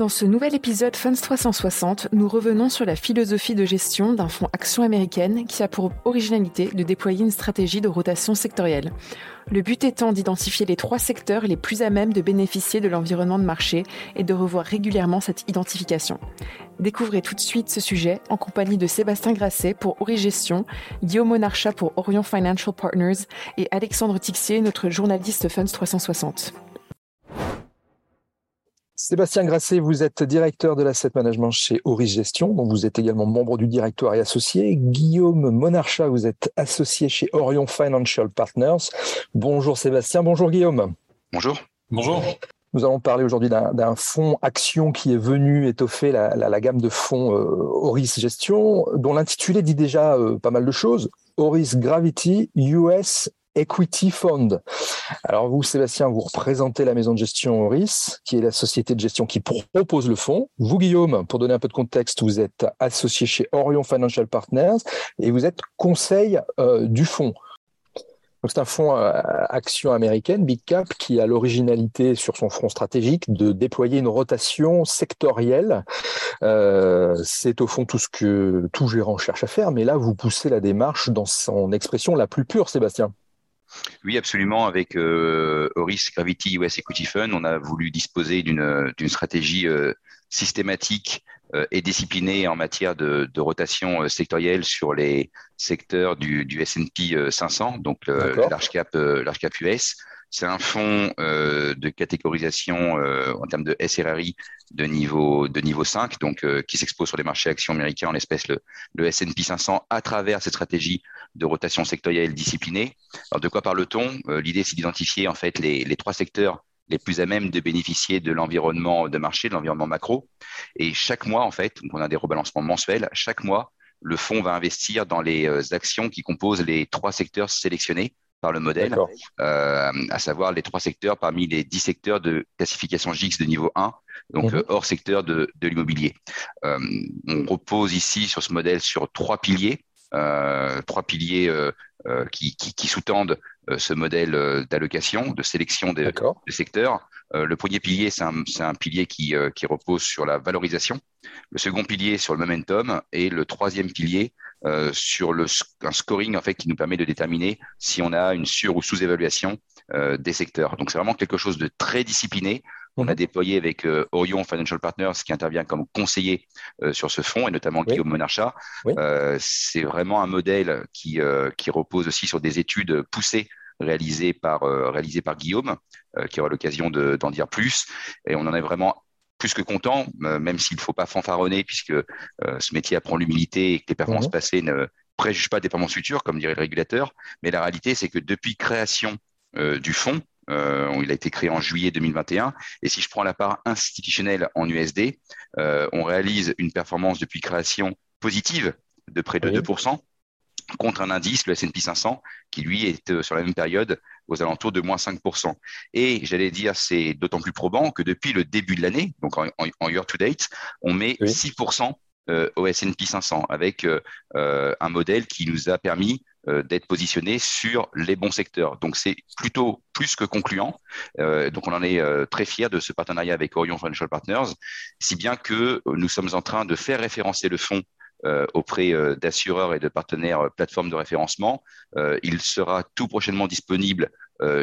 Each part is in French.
Dans ce nouvel épisode Funds 360, nous revenons sur la philosophie de gestion d'un fonds action américaine qui a pour originalité de déployer une stratégie de rotation sectorielle. Le but étant d'identifier les trois secteurs les plus à même de bénéficier de l'environnement de marché et de revoir régulièrement cette identification. Découvrez tout de suite ce sujet en compagnie de Sébastien Grasset pour Ori Gestion, Guillaume Monarcha pour Orion Financial Partners et Alexandre Tixier, notre journaliste Funds 360. Sébastien Grasset, vous êtes directeur de l'asset management chez Auris Gestion, dont vous êtes également membre du directoire et associé. Guillaume Monarcha, vous êtes associé chez Orion Financial Partners. Bonjour Sébastien, bonjour Guillaume. Bonjour. Bonjour. Nous allons parler aujourd'hui d'un fonds action qui est venu étoffer la, gamme de fonds euh, Auris Gestion, dont l'intitulé dit déjà euh, pas mal de choses. Auris Gravity US Equity Fund. Alors vous, Sébastien, vous représentez la maison de gestion Oris, qui est la société de gestion qui propose le fonds. Vous, Guillaume, pour donner un peu de contexte, vous êtes associé chez Orion Financial Partners et vous êtes conseil euh, du fonds. c'est un fonds euh, action américaine, Big Cap, qui a l'originalité sur son front stratégique de déployer une rotation sectorielle. Euh, c'est au fond tout ce que tout gérant cherche à faire, mais là, vous poussez la démarche dans son expression la plus pure, Sébastien. Oui, absolument. Avec euh, Oris Gravity US Equity Fund, on a voulu disposer d'une stratégie euh, systématique euh, et disciplinée en matière de, de, rotation sectorielle sur les secteurs du, du S&P 500, donc le large cap, large cap US. C'est un fonds euh, de catégorisation euh, en termes de SRRI de niveau de niveau 5, donc euh, qui s'expose sur les marchés actions américains, en l'espèce le, le S&P 500, à travers cette stratégie de rotation sectorielle disciplinée. Alors de quoi parle-t-on? L'idée, c'est d'identifier en fait les, les trois secteurs les plus à même de bénéficier de l'environnement de marché, de l'environnement macro. Et chaque mois, en fait, on a des rebalancements mensuels. Chaque mois, le fonds va investir dans les actions qui composent les trois secteurs sélectionnés par le modèle, euh, à savoir les trois secteurs parmi les dix secteurs de classification GIX de niveau 1, donc mhm. euh, hors secteur de, de l'immobilier. Euh, on repose ici sur ce modèle sur trois piliers, euh, trois piliers qui, qui, qui sous-tendent ce modèle d'allocation, de sélection des, des secteurs. le premier pilier, c'est un, un, pilier qui, qui repose sur la valorisation. Le second pilier sur le momentum et le troisième pilier euh, sur le, un scoring en fait qui nous permet de déterminer si on a une sur ou sous-évaluation euh, des secteurs. Donc c'est vraiment quelque chose de très discipliné. On a mhm. déployé avec euh, Orion Financial Partners qui intervient comme conseiller euh, sur ce fonds et notamment Guillaume Monarcha. c'est vraiment un modèle qui, qui repose aussi sur des études poussées réalisées par, réalisées par Guillaume, qui aura l'occasion d'en dire plus. Et on en est vraiment plus que content, euh, même s'il ne faut pas fanfaronner, puisque euh, ce métier apprend l'humilité et que les performances mhm. passées ne préjugent pas des performances futures, comme dirait le régulateur. Mais la réalité, c'est que depuis création euh, du fonds, il a été créé en juillet 2021. Et si je prends la part institutionnelle en USD, on réalise une performance depuis création positive de près de 2% contre un indice, le S&P 500, qui lui est euh, sur la même période aux alentours de moins 5%. Et j'allais dire, c'est d'autant plus probant que depuis le début de l'année, donc en, year to date, on met 6% euh, au S&P 500 avec euh, un modèle qui nous a permis d'être positionné sur les bons secteurs. Donc c'est plutôt plus que concluant. donc on en est très fiers de ce partenariat avec Orion Financial Partners, si bien que nous sommes en train de faire référencer le fonds euh, auprès euh, d'assureurs et de partenaires euh, plateformes de référencement. il sera tout prochainement disponible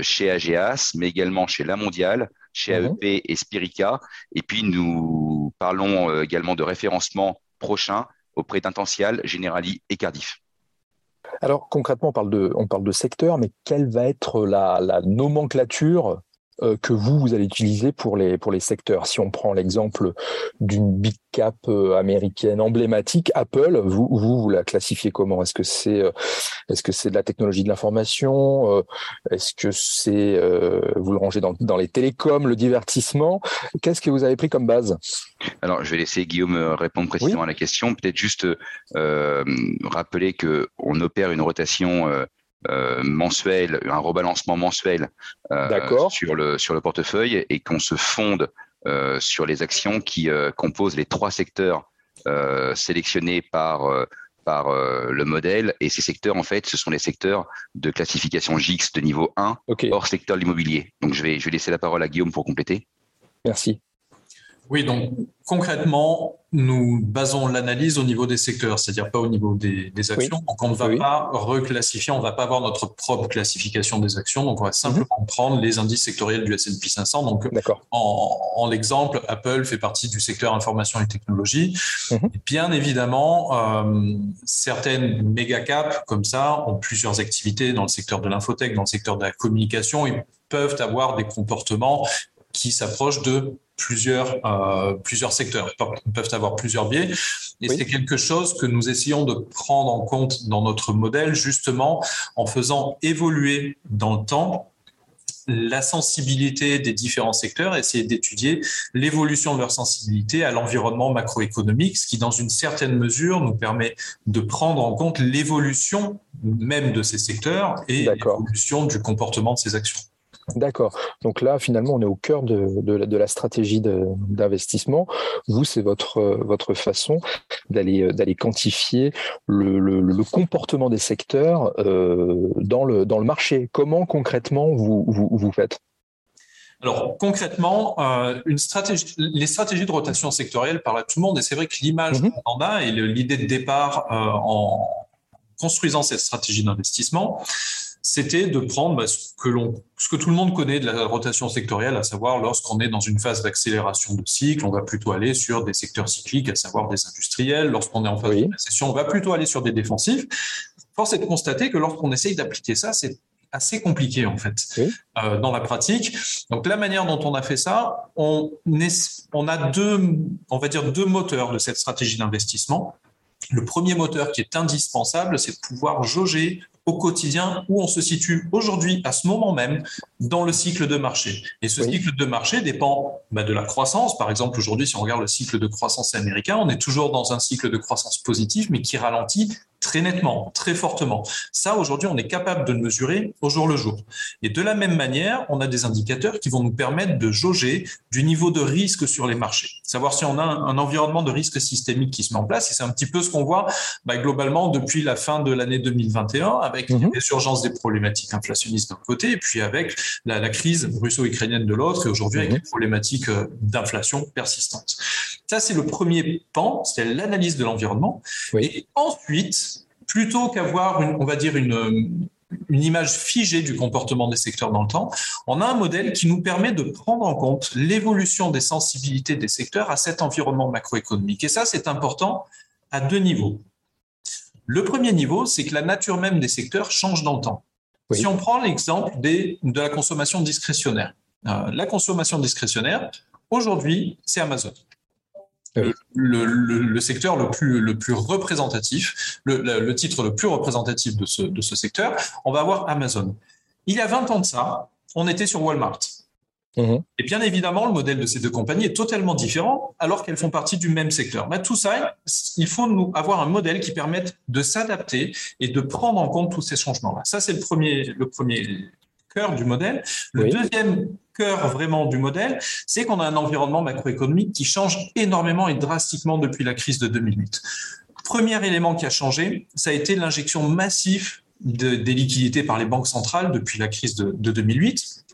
chez AGAS, mais également chez La Mondiale, chez mhm. AEP et Spirica. Et puis, nous parlons également de référencement prochain auprès d'Intential, Generali et Cardiff. Alors concrètement, on parle de, on parle de secteur, mais quelle va être la, la nomenclature que vous, vous allez utiliser pour les, pour les secteurs. Si on prend l'exemple d'une big cap euh, américaine emblématique, Apple, vous, vous, vous la classifiez comment? Est-ce que c'est euh, est-ce que c'est de la technologie de l'information Est-ce que c'est vous le rangez dans, dans les télécoms, le divertissement? Qu'est-ce que vous avez pris comme base? Alors, je vais laisser Guillaume répondre précisément à la question. Peut-être juste rappeler que on opère une rotation euh, mensuel, un rebalancement mensuel euh, sur le sur le portefeuille et qu'on se fonde euh, sur les actions qui composent les trois secteurs sélectionnés par par le modèle. Et ces secteurs, en fait, ce sont les secteurs de classification GIX de niveau 1, hors secteur de l'immobilier. Donc, je vais, je vais laisser la parole à Guillaume pour compléter. Merci. Oui, donc concrètement, nous basons l'analyse au niveau des secteurs, c'est-à-dire pas au niveau des, actions. Donc on ne va pas reclassifier, on ne va pas avoir notre propre classification des actions. Donc on va simplement mhm. prendre les indices sectoriels du S&P 500. Donc en, en l'exemple, Apple fait partie du secteur information et technologie. Mhm. Bien évidemment, euh, certaines méga caps comme ça ont plusieurs activités dans le secteur de l'infotech, dans le secteur de la communication. Ils peuvent avoir des comportements qui s'approchent de plusieurs, euh, plusieurs secteurs, peuvent avoir plusieurs biais. Et c'est quelque chose que nous essayons de prendre en compte dans notre modèle, justement en faisant évoluer dans le temps la sensibilité des différents secteurs, essayer d'étudier l'évolution de leur sensibilité à l'environnement macroéconomique, ce qui, dans une certaine mesure, nous permet de prendre en compte l'évolution même de ces secteurs et l'évolution du comportement de ces actions. D'accord. Donc là, finalement, on est au cœur de, de, la stratégie d'investissement. Vous, c'est votre, votre façon d'aller d'aller quantifier le, le, comportement des secteurs euh, dans, le, dans le marché. Comment concrètement vous, vous, vous faites? Alors concrètement, euh, une stratégie, les stratégies de rotation sectorielle parlent à tout le monde et c'est vrai que l'image mm-hmm. qu'on en a et l'idée de départ euh, en construisant cette stratégie d'investissement, c'était de prendre bah, ce, que ce que tout le monde connaît de la rotation sectorielle, à savoir lorsqu'on est dans une phase d'accélération de cycle, on va plutôt aller sur des secteurs cycliques, à savoir des industriels. Lorsqu'on est en phase de récession, on va plutôt aller sur des défensifs. Force est de constater que lorsqu'on essaye d'appliquer ça, c'est assez compliqué en fait euh, dans la pratique. Donc la manière dont on a fait ça, on, on a deux, on va dire deux moteurs de cette stratégie d'investissement. Le premier moteur qui est indispensable, c'est de pouvoir jauger au quotidien où on se situe aujourd'hui, à ce moment même, dans le cycle de marché. Et ce cycle de marché dépend bah, de la croissance. Par exemple, aujourd'hui, si on regarde le cycle de croissance américain, on est toujours dans un cycle de croissance positive, mais qui ralentit très nettement, très fortement. Ça, aujourd'hui, on est capable de le mesurer au jour le jour. Et de la même manière, on a des indicateurs qui vont nous permettre de jauger du niveau de risque sur les marchés. Savoir si on a un, environnement de risque systémique qui se met en place. Et c'est un petit peu ce qu'on voit bah, globalement depuis la fin de l'année 2021 avec mm les des problématiques inflationnistes d'un côté et puis avec la, crise russo-ukrainienne de l'autre et aujourd'hui avec mhm. les problématiques euh, d'inflation persistante. Ça, c'est le premier pan, c'est l'analyse de l'environnement. Et ensuite, plutôt qu'avoir, on va dire, une, une image figée du comportement des secteurs dans le temps, on a un modèle qui nous permet de prendre en compte l'évolution des sensibilités des secteurs à cet environnement macroéconomique. Et ça, c'est important à deux niveaux. Le premier niveau, c'est que la nature même des secteurs change dans le temps. Si on prend l'exemple de la consommation discrétionnaire, euh, la consommation discrétionnaire, aujourd'hui, c'est Amazon. Le, secteur le plus, le plus représentatif, le, titre le plus représentatif de ce, de ce secteur, on va avoir Amazon. Il y a 20 ans de ça, on était sur Walmart. Mhm. Et bien évidemment, le modèle de ces deux compagnies est totalement différent alors qu'elles font partie du même secteur. Mais tout ça, il faut nous avoir un modèle qui permette de s'adapter et de prendre en compte tous ces changements-là. Ça, c'est le premier, le premier cœur du modèle. Le deuxième cœur vraiment du modèle, c'est qu'on a un environnement macroéconomique qui change énormément et drastiquement depuis la crise de 2008. Premier élément qui a changé, ça a été l'injection massive de, des liquidités par les banques centrales depuis la crise de, de 2008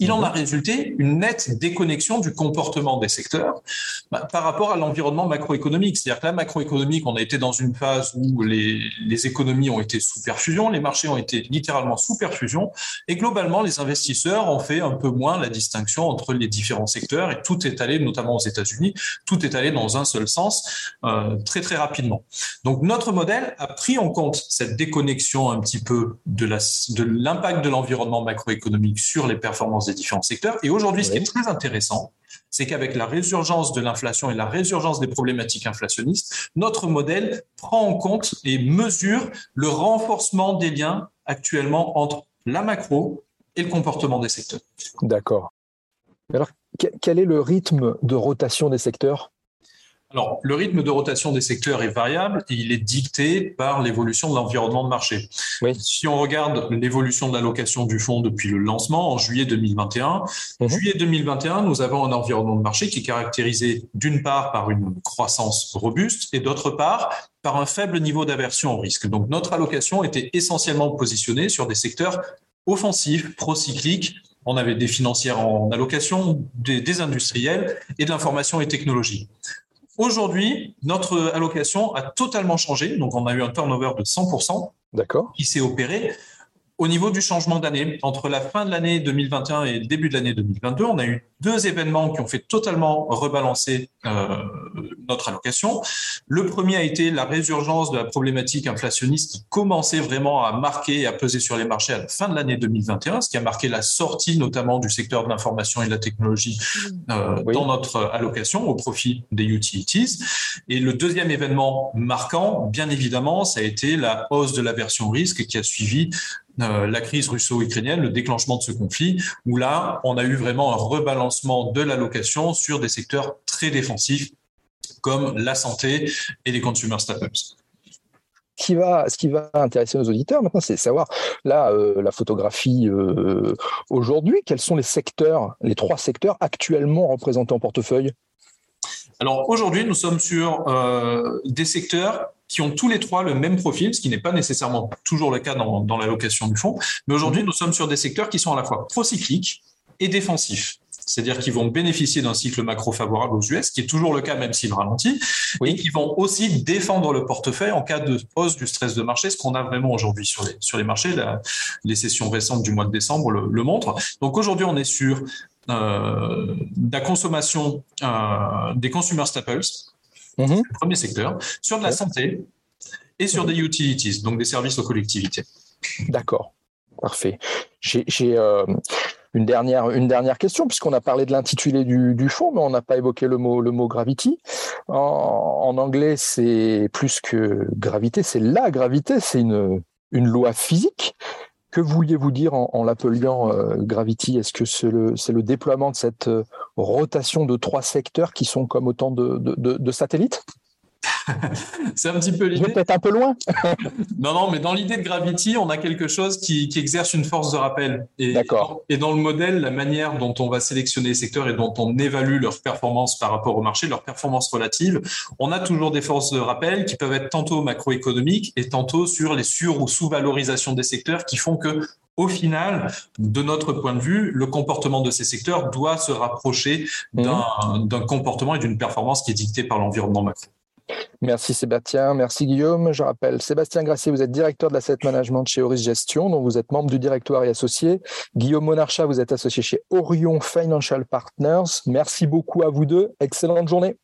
il en a mhm. résulté une nette déconnexion du comportement des secteurs bah, par rapport à l'environnement macroéconomique. C'est-à-dire que la macroéconomique, on a été dans une phase où les, les, économies ont été sous perfusion, les marchés ont été littéralement sous perfusion, et globalement, les investisseurs ont fait un peu moins la distinction entre les différents secteurs, et tout est allé, notamment aux États-Unis, tout est allé dans un seul sens euh, très très rapidement. Donc notre modèle a pris en compte cette déconnexion un petit peu de l'impact de l'environnement macroéconomique sur les performances des différents secteurs. Et aujourd'hui, ce qui est très intéressant, c'est qu'avec la résurgence de l'inflation et la résurgence des problématiques inflationnistes, notre modèle prend en compte et mesure le renforcement des liens actuellement entre la macro et le comportement des secteurs. D'accord. Alors, quel est le rythme de rotation des secteurs? Alors, le rythme de rotation des secteurs est variable et il est dicté par l'évolution de l'environnement de marché. Si on regarde l'évolution de l'allocation du fonds depuis le lancement en juillet 2021, en mhm. juillet 2021, nous avons un environnement de marché qui est caractérisé d'une part par une croissance robuste et d'autre part par un faible niveau d'aversion au risque. Donc, notre allocation était essentiellement positionnée sur des secteurs offensifs, procycliques, on avait des financières en allocation, des, industriels et de l'information et technologie. Aujourd'hui, notre allocation a totalement changé. Donc, on a eu un turnover de 100% qui s'est opéré. Au niveau du changement d'année, entre la fin de l'année 2021 et le début de l'année 2022, on a eu deux événements qui ont fait totalement rebalancer euh, notre allocation. Le premier a été la résurgence de la problématique inflationniste qui commençait vraiment à marquer et à peser sur les marchés à la fin de l'année 2021, ce qui a marqué la sortie notamment du secteur de l'information et de la technologie euh, dans notre allocation au profit des utilities. Et le deuxième événement marquant, bien évidemment, ça a été la hausse de la version risque qui a suivi euh, la crise russo-ukrainienne, le déclenchement de ce conflit, où là, on a eu vraiment un rebalancement de l'allocation sur des secteurs très défensifs comme la santé et les consumer staples. Ce qui, va, ce qui va intéresser nos auditeurs maintenant, c'est savoir là euh, la photographie euh, aujourd'hui. Quels sont les secteurs, les trois secteurs actuellement représentés en portefeuille? Alors aujourd'hui, nous sommes sur des secteurs qui ont tous les trois le même profil, ce qui n'est pas nécessairement toujours le cas dans, dans l'allocation du fonds. Mais aujourd'hui, mhm. nous sommes sur des secteurs qui sont à la fois procycliques et défensifs. C'est-à-dire qu'ils vont bénéficier d'un cycle macro favorable aux US, qui est toujours le cas même s'il ralentit, et qui vont aussi défendre le portefeuille en cas de hausse du stress de marché, ce qu'on a vraiment aujourd'hui sur les, sur les marchés. les sessions récentes du mois de décembre le, le montrent. Donc aujourd'hui, on est sur euh, la consommation euh, des consumer staples, Mhm. le premier secteur, sur de la santé et sur des utilities, donc des services aux collectivités. D'accord, parfait. J'ai euh, une, dernière, une dernière question, puisqu'on a parlé de l'intitulé du, fonds, mais on n'a pas évoqué le mot, le mot gravity. En, anglais, c'est plus que gravité, c'est la gravité, c'est une, une loi physique. Que vouliez-vous dire en, l'appeliant euh, Gravity? Est-ce que c'est le, le, déploiement de cette euh, rotation de trois secteurs qui sont comme autant de, de satellites? c'est un petit peu l'idée. Peut-être un peu loin. non, non, mais dans l'idée de Gravity, on a quelque chose qui, exerce une force de rappel. D'accord. Et dans le modèle, la manière dont on va sélectionner les secteurs et dont on évalue leur performance par rapport au marché, leur performance relative, on a toujours des forces de rappel qui peuvent être tantôt macroéconomiques et tantôt sur les sur- ou sous-valorisations des secteurs qui font que au final, de notre point de vue, le comportement de ces secteurs doit se rapprocher d'un mmh. comportement et d'une performance qui est dictée par l'environnement macro. Merci Sébastien, merci Guillaume. Je rappelle, Sébastien Gracier, vous êtes directeur de l'asset management chez Horis Gestion, dont vous êtes membre du directoire et associé. Guillaume Monarcha, vous êtes associé chez Orion Financial Partners. Merci beaucoup à vous deux. Excellente journée.